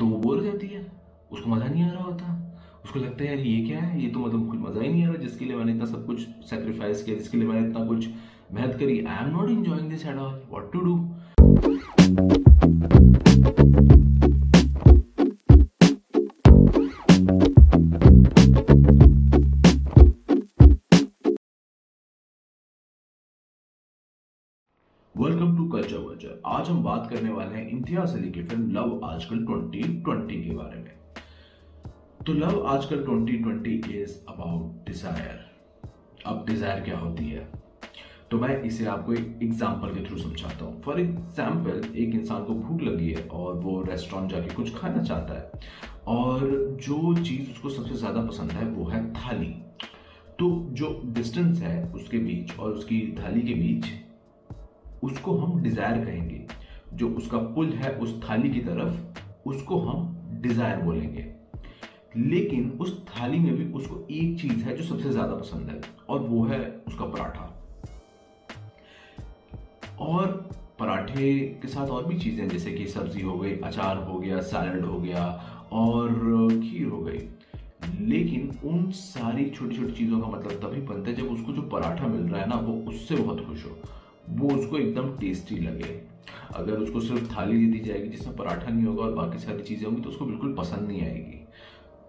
तो वो बोल जाती है। उसको मज़ा नहीं आ रहा होता। उसको लगता है, यार, ये क्या है? ये तो मतलब कुछ मज़ा ही नहीं आ रहा जिसके लिए मैंने इतना सब कुछ सेक्रीफाइस किया, जिसके लिए मैंने इतना कुछ मेहनत करी। I am not enjoying this at all what to do culture vulture आज हम बात करने वाले हैं इम्तियाज़ अली की फ़िल्म लव आजकल 2020 के बारे में। तो Love Aaj Kal 2020 is about desire अब डिज़ायर क्या होती है? तो मैं इसे आपको एक एग्ज़ाम्पल के थ्रू समझाता हूँ। फॉर एग्ज़ाम्पल एक इंसान को भूख लगी है और वो रेस्टोरेंट जाके कुछ खाना चाहता है और जो चीज़ उसको सबसे ज़्यादा पसंद है वो है थाली। तो जो डिस्टेंस है उसके बीच और उसकी थाली के बीच उसको हम डिज़ायर कहेंगे। जो उसका पुल है उस थाली की तरफ़, उसको हम डिज़ायर बोलेंगे। लेकिन उस थाली में भी उसको एक चीज़ है जो सबसे ज़्यादा पसंद है, और वो है उसका पराठा। और पराठे के साथ और भी चीज़ें, जैसे कि सब्ज़ी हो गई, अचार हो गया सैलड हो गया, और खीर हो गई। लेकिन उन सारी छोटी छोटी चीज़ों का मतलब तभी बनता है जब उसको जो पराठा मिल रहा है ना, वो उससे बहुत खुश हो। वो उसको एकदम टेस्टी लगे। अगर उसको सिर्फ़ थाली दे दी जाएगी जिसमें पराठा नहीं होगा और बाकी सारी चीज़ें होंगी तो उसको बिल्कुल पसंद नहीं आएगी।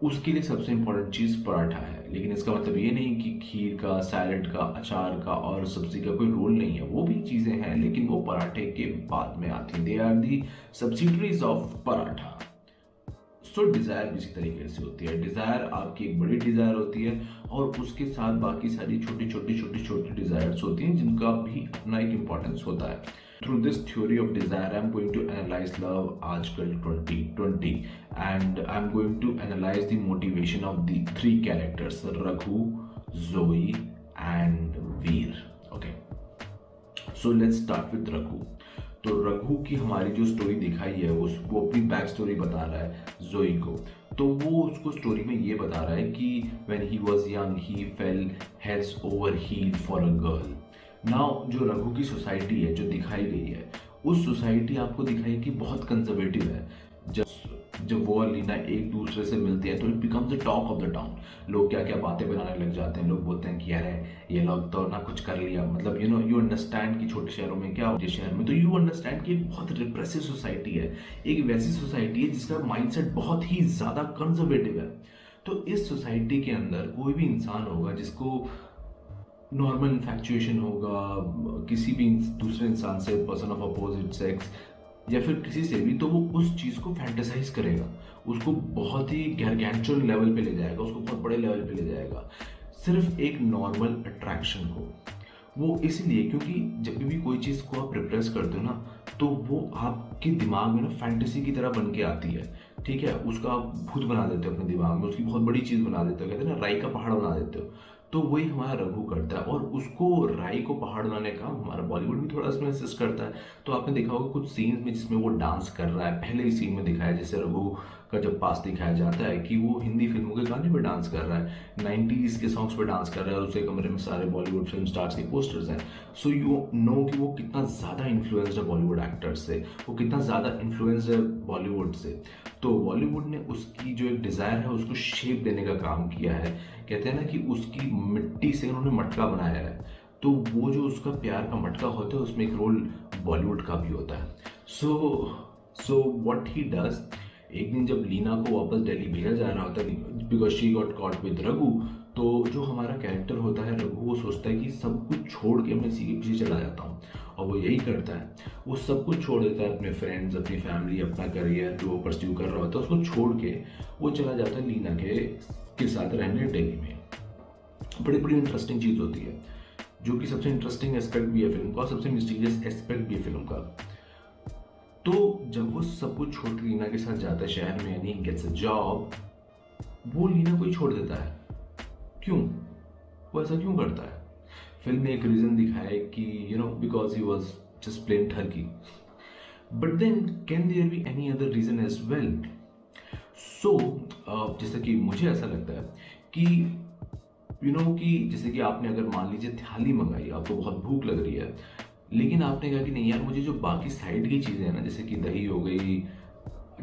उसके लिए सबसे इंपॉर्टेंट चीज़ पराठा है। लेकिन इसका मतलब ये नहीं कि खीर का सैलड का, अचार का और सब्ज़ी का कोई रोल नहीं है। वो भी चीज़ें हैं, लेकिन वो पराठे के बाद में आती they are the subsidiaries of paratha. So desire इसी तरीके से होती है। डिज़ायर आपकी एक बड़ी डिज़ायर होती है और उसके साथ बाकी सारी छोटी छोटी छोटी छोटी डिज़ायर्स होती हैं जिनका भी अपना एक इंपॉर्टेंस होता है। Through this theory of desire I am going to analyse Love Aaj Kal 2020 and I am going to analyse the motivation of the three characters Raghu, Zoe and Veer. Okay so let's start with Raghu. तो रघु की हमारी जो story दिखाई है वो वो अपनी back story बता रहा है जोई को। तो वो उसको स्टोरी में ये बता रहा है कि when he was young he fell heads over heel for a girl now जो रघु की सोसाइटी है, जो दिखाई गई है, उस सोसाइटी आपको दिखाई कि बहुत कंजर्वेटिव है। जब वो और लीना एक दूसरे से मिलते हैं तो it becomes the talk of the town लोग क्या क्या बातें बनाने लग जाते हैं, लोग बोलते हैं कि यार ये लोग तो ना कुछ कर लिया। मतलब यू नो यू अंडरस्टैंड कि छोटे शहरों में क्या होती शहर में तो यू अंडरस्टैंड कि बहुत रिप्रेसिव सोसाइटी है। एक वैसी सोसाइटी है जिसका माइंडसेट बहुत ही ज़्यादा कंजर्वेटिव है। तो इस सोसाइटी के अंदर कोई भी इंसान होगा जिसको नॉर्मल इन्फेक्चुएशन होगा, किसी भी दूसरे इंसान से पर्सन ऑफ़ अपोजिट सेक्स या फिर किसी से भी तो वो उस चीज़ को फैंटेसाइज करेगा। उसको बहुत ही गैरगैंचुअल लेवल पे ले जाएगा, उसको बहुत बड़े लेवल पे ले जाएगा। सिर्फ़ एक नॉर्मल अट्रैक्शन को। वो इसलिए क्योंकि जब भी कोई चीज़ को आप रिप्रेस करते हो ना तो वो आपके दिमाग में ना फैंटेसी की तरह बन के आती है। ठीक है? उसका आप भूत बना देते हो अपने दिमाग में, उसकी बहुत बड़ी चीज़ बना देते हो। कहते हैं ना, राई का पहाड़ बना देते हो। तो वही हमारा रघु करता है और उसको राई को पहाड़ बनाने का हमारा बॉलीवुड भी थोड़ा उसमें असिस्ट करता है। तो आपने देखा होगा कुछ सीन्स में जिसमें वो डांस कर रहा है, पहले ही सीन में दिखाया, जैसे रघु का जब पास दिखाया जाता है कि वो हिंदी फ़िल्मों के गाने पर डांस कर रहा है। नाइन्टीज़ के सॉन्ग्स पर डांस कर रहा है और उसके कमरे में सारे बॉलीवुड फ़िल्म स्टार्स के पोस्टर्स हैं। सो यू नो कि वो कितना ज़्यादा इन्फ्लुएंस्ड है बॉलीवुड एक्टर्स से। वो कितना ज़्यादा इन्फ्लुएंस्ड है बॉलीवुड से। तो बॉलीवुड ने उसकी जो एक डिज़ायर है, उसको शेप देने का काम किया है। कहते हैं ना कि उसकी मिट्टी से उन्होंने मटका बनाया है। तो वो जो उसका प्यार का मटका होता है, उसमें एक रोल बॉलीवुड का भी होता है। So so what he does एक दिन जब लीना को वापस दिल्ली भेजा जा रहा होता है because she got caught with Raghu तो जो हमारा कैरेक्टर होता है रघु, वो सोचता है कि सब कुछ छोड़ के मैं इसी के पीछे चला जाता हूँ। और वो यही करता है। वो सब कुछ छोड़ देता है अपने फ्रेंड्स अपनी फैमिली अपना करियर जो वो परस्यू कर रहा होता है, उसको छोड़ के वो चला जाता है लीना के के साथ रहने डेली में। बड़ी बड़ी इंटरेस्टिंग चीज़ होती है, जो कि सबसे इंटरेस्टिंग एस्पेक्ट भी है फ़िल्म का और सबसे मिस्टीरियस एस्पेक्ट भी है फ़िल्म का। तो जब वो सब कुछ छोड़ के लीना के साथ जाता है शहर में यानी गेट्स अ जॉब वो लीना को ही छोड़ देता है। क्यों? वो ऐसा क्यों करता है? फ़िल्म में एक रीजन दिखाया कि you know because he was just plain ठरकी but then can there be any other reason as well so जैसा कि मुझे ऐसा लगता है कि यू you नो know, कि जैसे कि आपने अगर मान लीजिए थाली मंगाई आपको बहुत भूख लग रही है लेकिन आपने कहा कि नहीं यार, मुझे जो बाकी साइड की चीज़ें हैं ना, जैसे कि दही हो गई,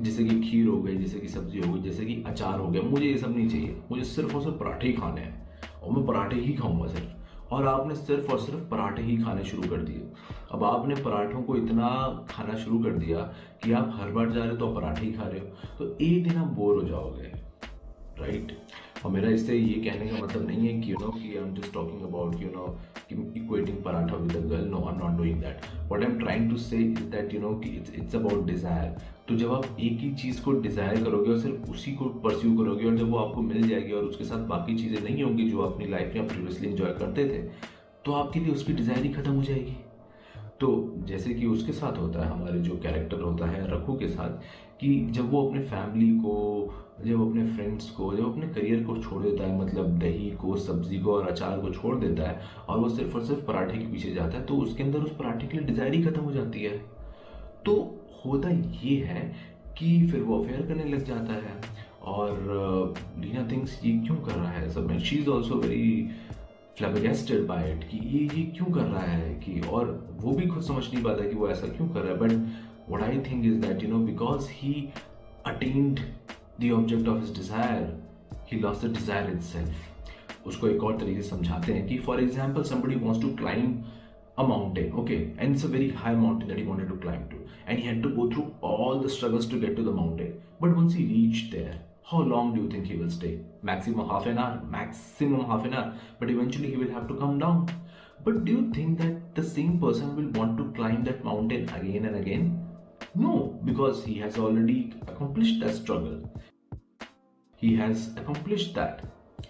जैसे कि खीर हो गई, जैसे कि सब्ज़ी हो गई, जैसे कि अचार हो गया, मुझे ये सब नहीं चाहिए। मुझे सिर्फ़ और सिर्फ़ पराठे ही खाने हैं और मैं पराठे ही खाऊँगा सिर्फ़। और आपने सिर्फ़ और सिर्फ़ पराठे ही खाने शुरू कर दिए। अब आपने पराठों को इतना खाना शुरू कर दिया कि आप हर बार जा रहे हो तो पराठे ही खा रहे हो। तो एक दिन आप बोर हो जाओगे राइट और मेरा इससे ये कहने का मतलब नहीं है कि यू नो कि I am just talking about you know कि paratha with with girl, no, i'm not doing that. What i'm trying to say is that, you know it's it's about desire. तो जब आप एक ही चीज़ को desire करोगे और सिर्फ़ उसी को परस्यू करोगे और जब वो आपको मिल जाएगी और उसके साथ बाकी चीज़ें नहीं होंगी जो अपनी लाइफ में आप प्रीवियसली इंजॉय करते थे तो आपके लिए उसकी डिज़ायर ही खत्म हो जाएगी। तो जैसे कि उसके साथ होता है, हमारे जो कैरेक्टर होता है रखू के साथ, कि जब वो अपने फैमिली को, जब अपने फ्रेंड्स को, जब अपने करियर को छोड़ देता है मतलब दही को, सब्ज़ी को और अचार को छोड़ देता है और वो सिर्फ़ और सिर्फ़ पराठे के पीछे जाता है तो उसके अंदर उस पराठे के लिए डिज़ायर ही खत्म हो जाती है। तो होता ये है कि फिर वो अफेयर करने लग जाता है और लीना थिंग्स ये क्यों कर रहा है सब में she is also very flabbergasted by it कि ये ये क्यों कर रहा है कि और वो भी खुद समझ नहीं पाता कि वो ऐसा क्यों कर रहा है। But what I think is that you know because he attend the object of his desire he lost the desire itself उसको एक और तरीके से समझाते हैं कि for example somebody wants to climb a mountain, okay? And it's a very high mountain that he wanted to climb to. And he had to go through all the struggles to get to the mountain. But once he reached there how long do you think he will stay? Maximum half an hour, maximum half an hour, but eventually he will have to come down. But do you think that the same person will want to climb that mountain again and again? No, because he has already accomplished that struggle. He has accomplished that.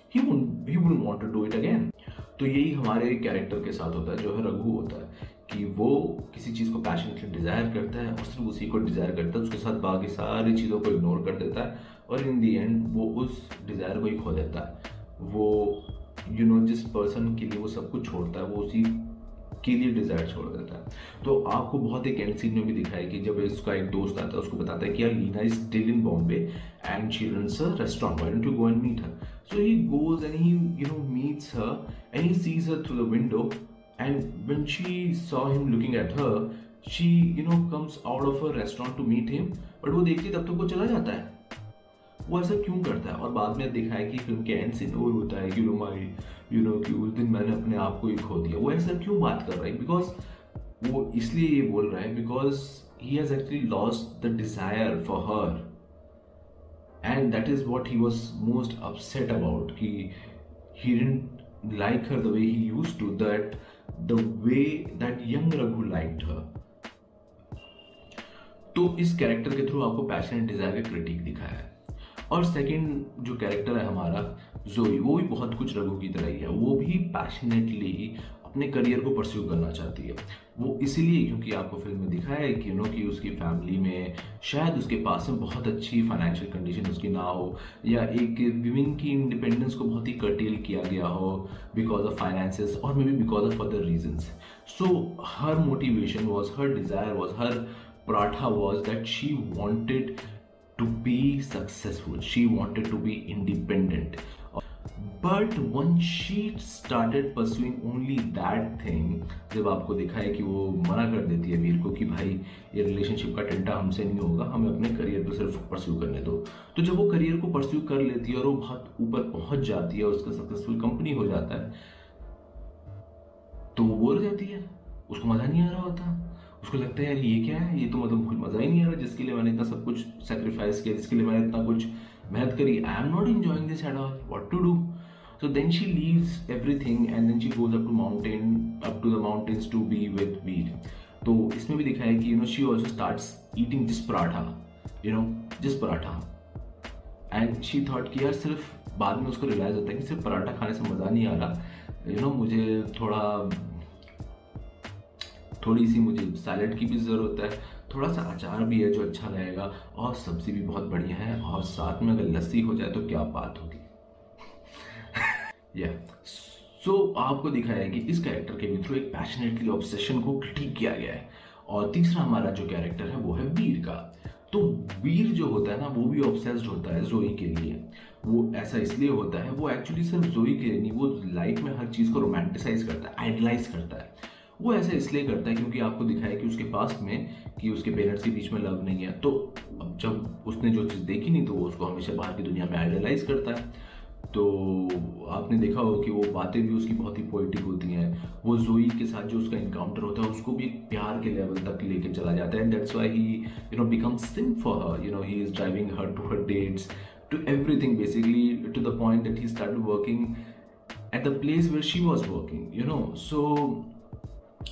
He won't, he wouldn't want to do it again. तो यही हमारे character के साथ होता है जो है रघु होता है कि वो किसी चीज़ को पैशनेटली डिज़ायर करता है और सिर्फ़ उसी को डिज़ायर करता है उसके साथ बाकी सारी चीज़ों को इग्नोर कर देता है और इन दी एंड वो उस डिज़ायर को ही खो देता है। वो यू you नो know, जिस पर्सन के लिए वो सब कुछ छोड़ता है वो उसी के लिए डिज़ायर छोड़ देता है। तो आपको बहुत एक एंड सीन में भी दिखा है कि जब इसका एक दोस्त आता है उसको बताता है कि यार Leena is still in Bombay and she runs a restaurant don't you go and meet her so he goes and he you know meets her and he sees her through the window and when she saw him looking at her she you know comes out of a restaurant to meet him but वो देखती तब तक तो वो चला जाता है। वो ऐसा क्यों करता है? और बाद में देखा है कि फ़िल्म के एंड सीन वो होता है कि रोमाई यू नो कि उस दिन मैंने अपने आप को ही खो दिया। वो ऐसा क्यों बात कर रहा है? बिकॉज़ वो इसलिए ये बोल रहा है because he has actually lost the desire for her and that is what he was most upset about कि he didn't like her the way he use to that the way that young Raghu like her तो इस character के through आपको passion and desire का critique दिखाया है। और second जो कैरेक्टर है हमारा जोई वो भी बहुत कुछ रघु की तरह ही है। वो भी पैशनेटली अपने करियर को परस्यू करना चाहती है। वो इसीलिए, क्योंकि आपको फ़िल्म में दिखाया है कि नो कि उसकी फैमिली में शायद उसके पास में बहुत अच्छी फाइनेंशियल कंडीशन उसकी ना हो, या एक विमेन की इंडिपेंडेंस को बहुत ही कर्टेल किया गया हो बिकॉज़ ऑफ़ फाइनेंसेस और maybe because of other reasons so her motivation was her desire was her paratha was that she wanted to be successful. She wanted to be independent. But when she started pursuing only that thing जब आपको दिखा है कि वो मना कर देती है वीर को कि भाई, ये रिलेशनशिप का टेंटा हमसे नहीं होगा, हमें अपने करियर को सिर्फ़ परस्यू करने दो तो जब वो करियर को परस्यू कर लेती है और वो बहुत ऊपर पहुँच जाती है उसका सक्सेसफुल कंपनी हो जाता है तो वो बोल जाती है उसको मज़ा नहीं आ रहा होता उसको लगता है यार ये क्या है? ये तो मतलब कुछ मज़ा ही नहीं आ रहा जिसके लिए मैंने इतना सब कुछ सेक्रीफाइस किया जिसके लिए मैंने इतना कुछ मेहनत करी। I am not enjoying this at all what to do so then she leaves everything and then she goes up to mountain up to the mountains to be with veer तो इसमें भी दिखा है कि you know she also start eating जिस paratha you know जिस paratha and she thought कि यार सिर्फ़ बाद में उसको रियलाइज़ होता है कि सिर्फ़ पराठा खाने से मज़ा नहीं आ रहा। यू you नो know, मुझे थोड़ा थोड़ी सी मुझे सैलड की भी ज़रूरत है। थोड़ा सा अचार भी है जो अच्छा रहेगा और सब्ज़ी भी बहुत बढ़िया है और साथ में अगर लस्सी हो जाए तो क्या बात होगी। या सो आपको दिखाया है कि इस कैरेक्टर के भी थ्रू एक पैशनेटली ऑब्सेशन को क्रिटिक किया गया है और तीसरा हमारा जो कैरेक्टर है वो है वीर का। तो वीर जो होता है ना, वो भी ऑब्सेस्ड होता है जोई के लिए। वो ऐसा इसलिए होता है, वो एक्चुअली सिर्फ़ जोई के लिए नहीं, वो लाइफ में हर चीज़ को रोमांटिसाइज करता है आइडलाइज करता है। वो ऐसा इसलिए करता है क्योंकि आपको दिखाया कि उसके पास में, कि उसके पेरेंट्स के बीच में लव नहीं है। तो अब जब उसने जो चीज़ देखी नहीं तो वो उसको हमेशा बाहर की दुनिया में आइडलाइज करता है। तो आपने देखा होगा कि वो बातें भी उसकी बहुत ही पोइटिक होती हैं। वो जोई के साथ जो उसका इनकाउंटर होता है, उसको भी एक प्यार के लेवल तक लेके चला जाता है। That's why he you know become simp for her you know he is driving her to her dates to everything, basically, to the point that he started working at the place where she was working, you know. So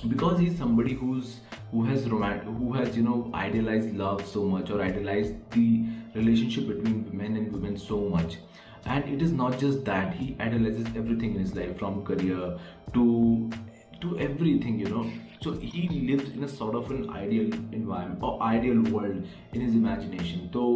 because he's somebody who's who has romantic who has you know idealized love so much or idealized the relationship between men and women so much and it is not just that he idolizes everything in his life from career to to everything you know so he lives in a sort of an ideal environment or ideal world in his imagination so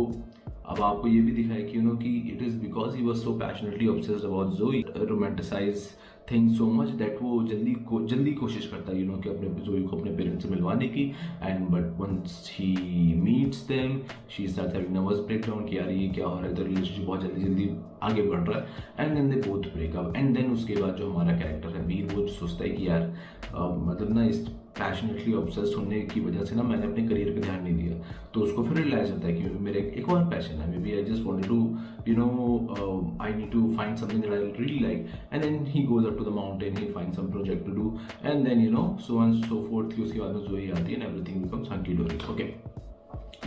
अब आपको ये भी दिखाया कि you know कि it is because he was so passionately obsessed about Zoe romanticise thing so much that वो जल्दी को, जल्दी कोशिश करता है यू नो कि अपने जोई को अपने पेरेंट्स से मिलवाने की। And but once he meets them she start having nervous breakdown कि यार ये क्या हो रहा है तो रिलेशनशिप बहुत जल्दी जल्दी आगे बढ़ रहा है। And then they both break up and then उसके बाद जो हमारा कैरेक्टर है वीर वो सोचता है कि यार मतलब ना इस पैशनेटली ऑब्सेस्ड होने की वजह से ना मैंने अपने करियर पे ध्यान नहीं दिया। तो उसको फिर रियलाइज़ होता है क्योंकि मेरा एक और पैशन है। Maybe I just want to you know I need to find something that I really like and then he goes up to the mountain he find some project to do and then you know so and so forth की उसके बाद में जो ही आती है everything becomes hunky dory okay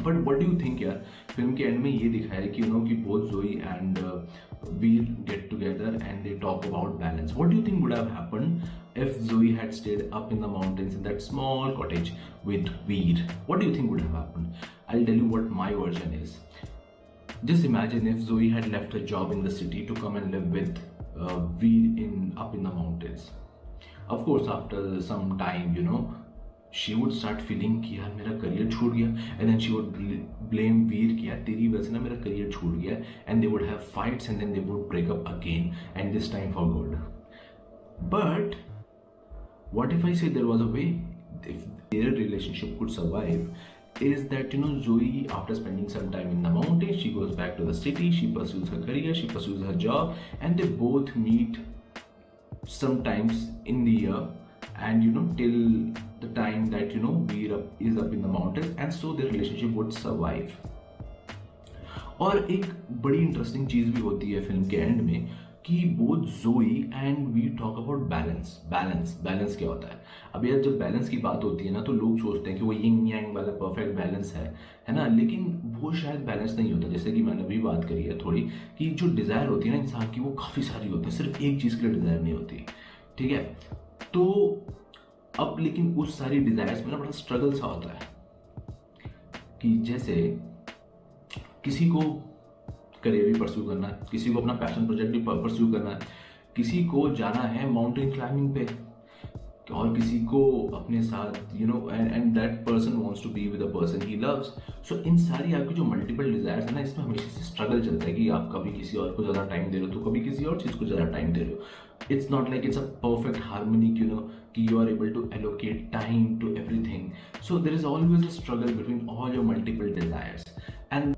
but what do think यार film के and में ये दिखाया कि यू नो कि both Zoe and Veer get together and they talk about balance what do think would have happen if Zoe had stayed up in the mountains in that small cottage with Veer? What do you think would have happened? I'll tell you what my version is. Just imagine if Zoe had left her job in the city to come and live with uh, Veer in up in the mountains. Of course, after some time, you know, she would start feeling कि यार मेरा career छूट गया and then she would blame Veer कि यार तेरी वजह से ना मेरा करियर छूट गया and they would have fights and then they would break up again and this time for good but what if I say there was a way if their relationship could survive is that you know Zoe after spending some time in the mountains she goes back to the city she pursues her career she pursues her job and they both meet sometimes in the year and you know till the time that you know Veer up, is up in the mountains and so their relationship would survive. और एक बड़ी interesting चीज़ भी होती है film के and में कि both Zoe and we talk about balance balance balance क्या होता है? अब यार जब बैलेंस की बात होती है ना तो लोग सोचते हैं कि वो यिंग यांग वाला परफेक्ट बैलेंस है है ना? लेकिन वो शायद बैलेंस नहीं होता। जैसे कि मैंने अभी बात करी है थोड़ी कि जो डिज़ायर होती है ना इंसान की वो काफ़ी सारी होती है। सिर्फ़ एक चीज़ के लिए डिज़ायर नहीं होती। ठीक है? तो अब लेकिन उस सारी डिज़ायर्स में ना बड़ा स्ट्रगल सा होता है कि जैसे किसी को करियर भी परस्यू करना है, किसी को अपना पैशन प्रोजेक्ट भी परस्यू करना है, किसी को जाना है माउंटेन क्लाइंबिंग पे। और किसी को अपने साथ you know and and that person wants to be with a person he loves so इन सारी आपकी जो मल्टीपल डिजायर्स है ना, इसमें हमेशा से स्ट्रगल चलता है कि आप कभी किसी और को ज़्यादा टाइम दे रहे हो तो कभी किसी और चीज़ को ज़्यादा टाइम दे रहे हो। It's not like it's a perfect harmonic you know कि you are able to allocate time to everything so there is always a struggle between all your multiple desires and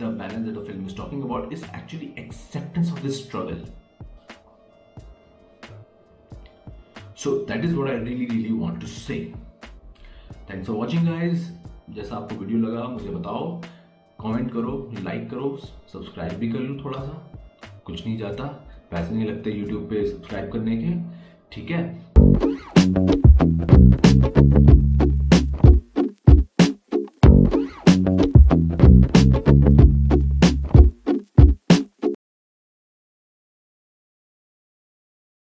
the balance that the film is talking about is actually acceptance of this struggle. So that is what I really really want to say thanks for watching guys जैसा आपको video लगा, मुझे बताओ। Comment करो like करो subscribe भी कर लो थोड़ा सा। कुछ नहीं जाता। पैसे नहीं लगते यूट्यूब पे सब्सक्राइब करने के। ठीक है?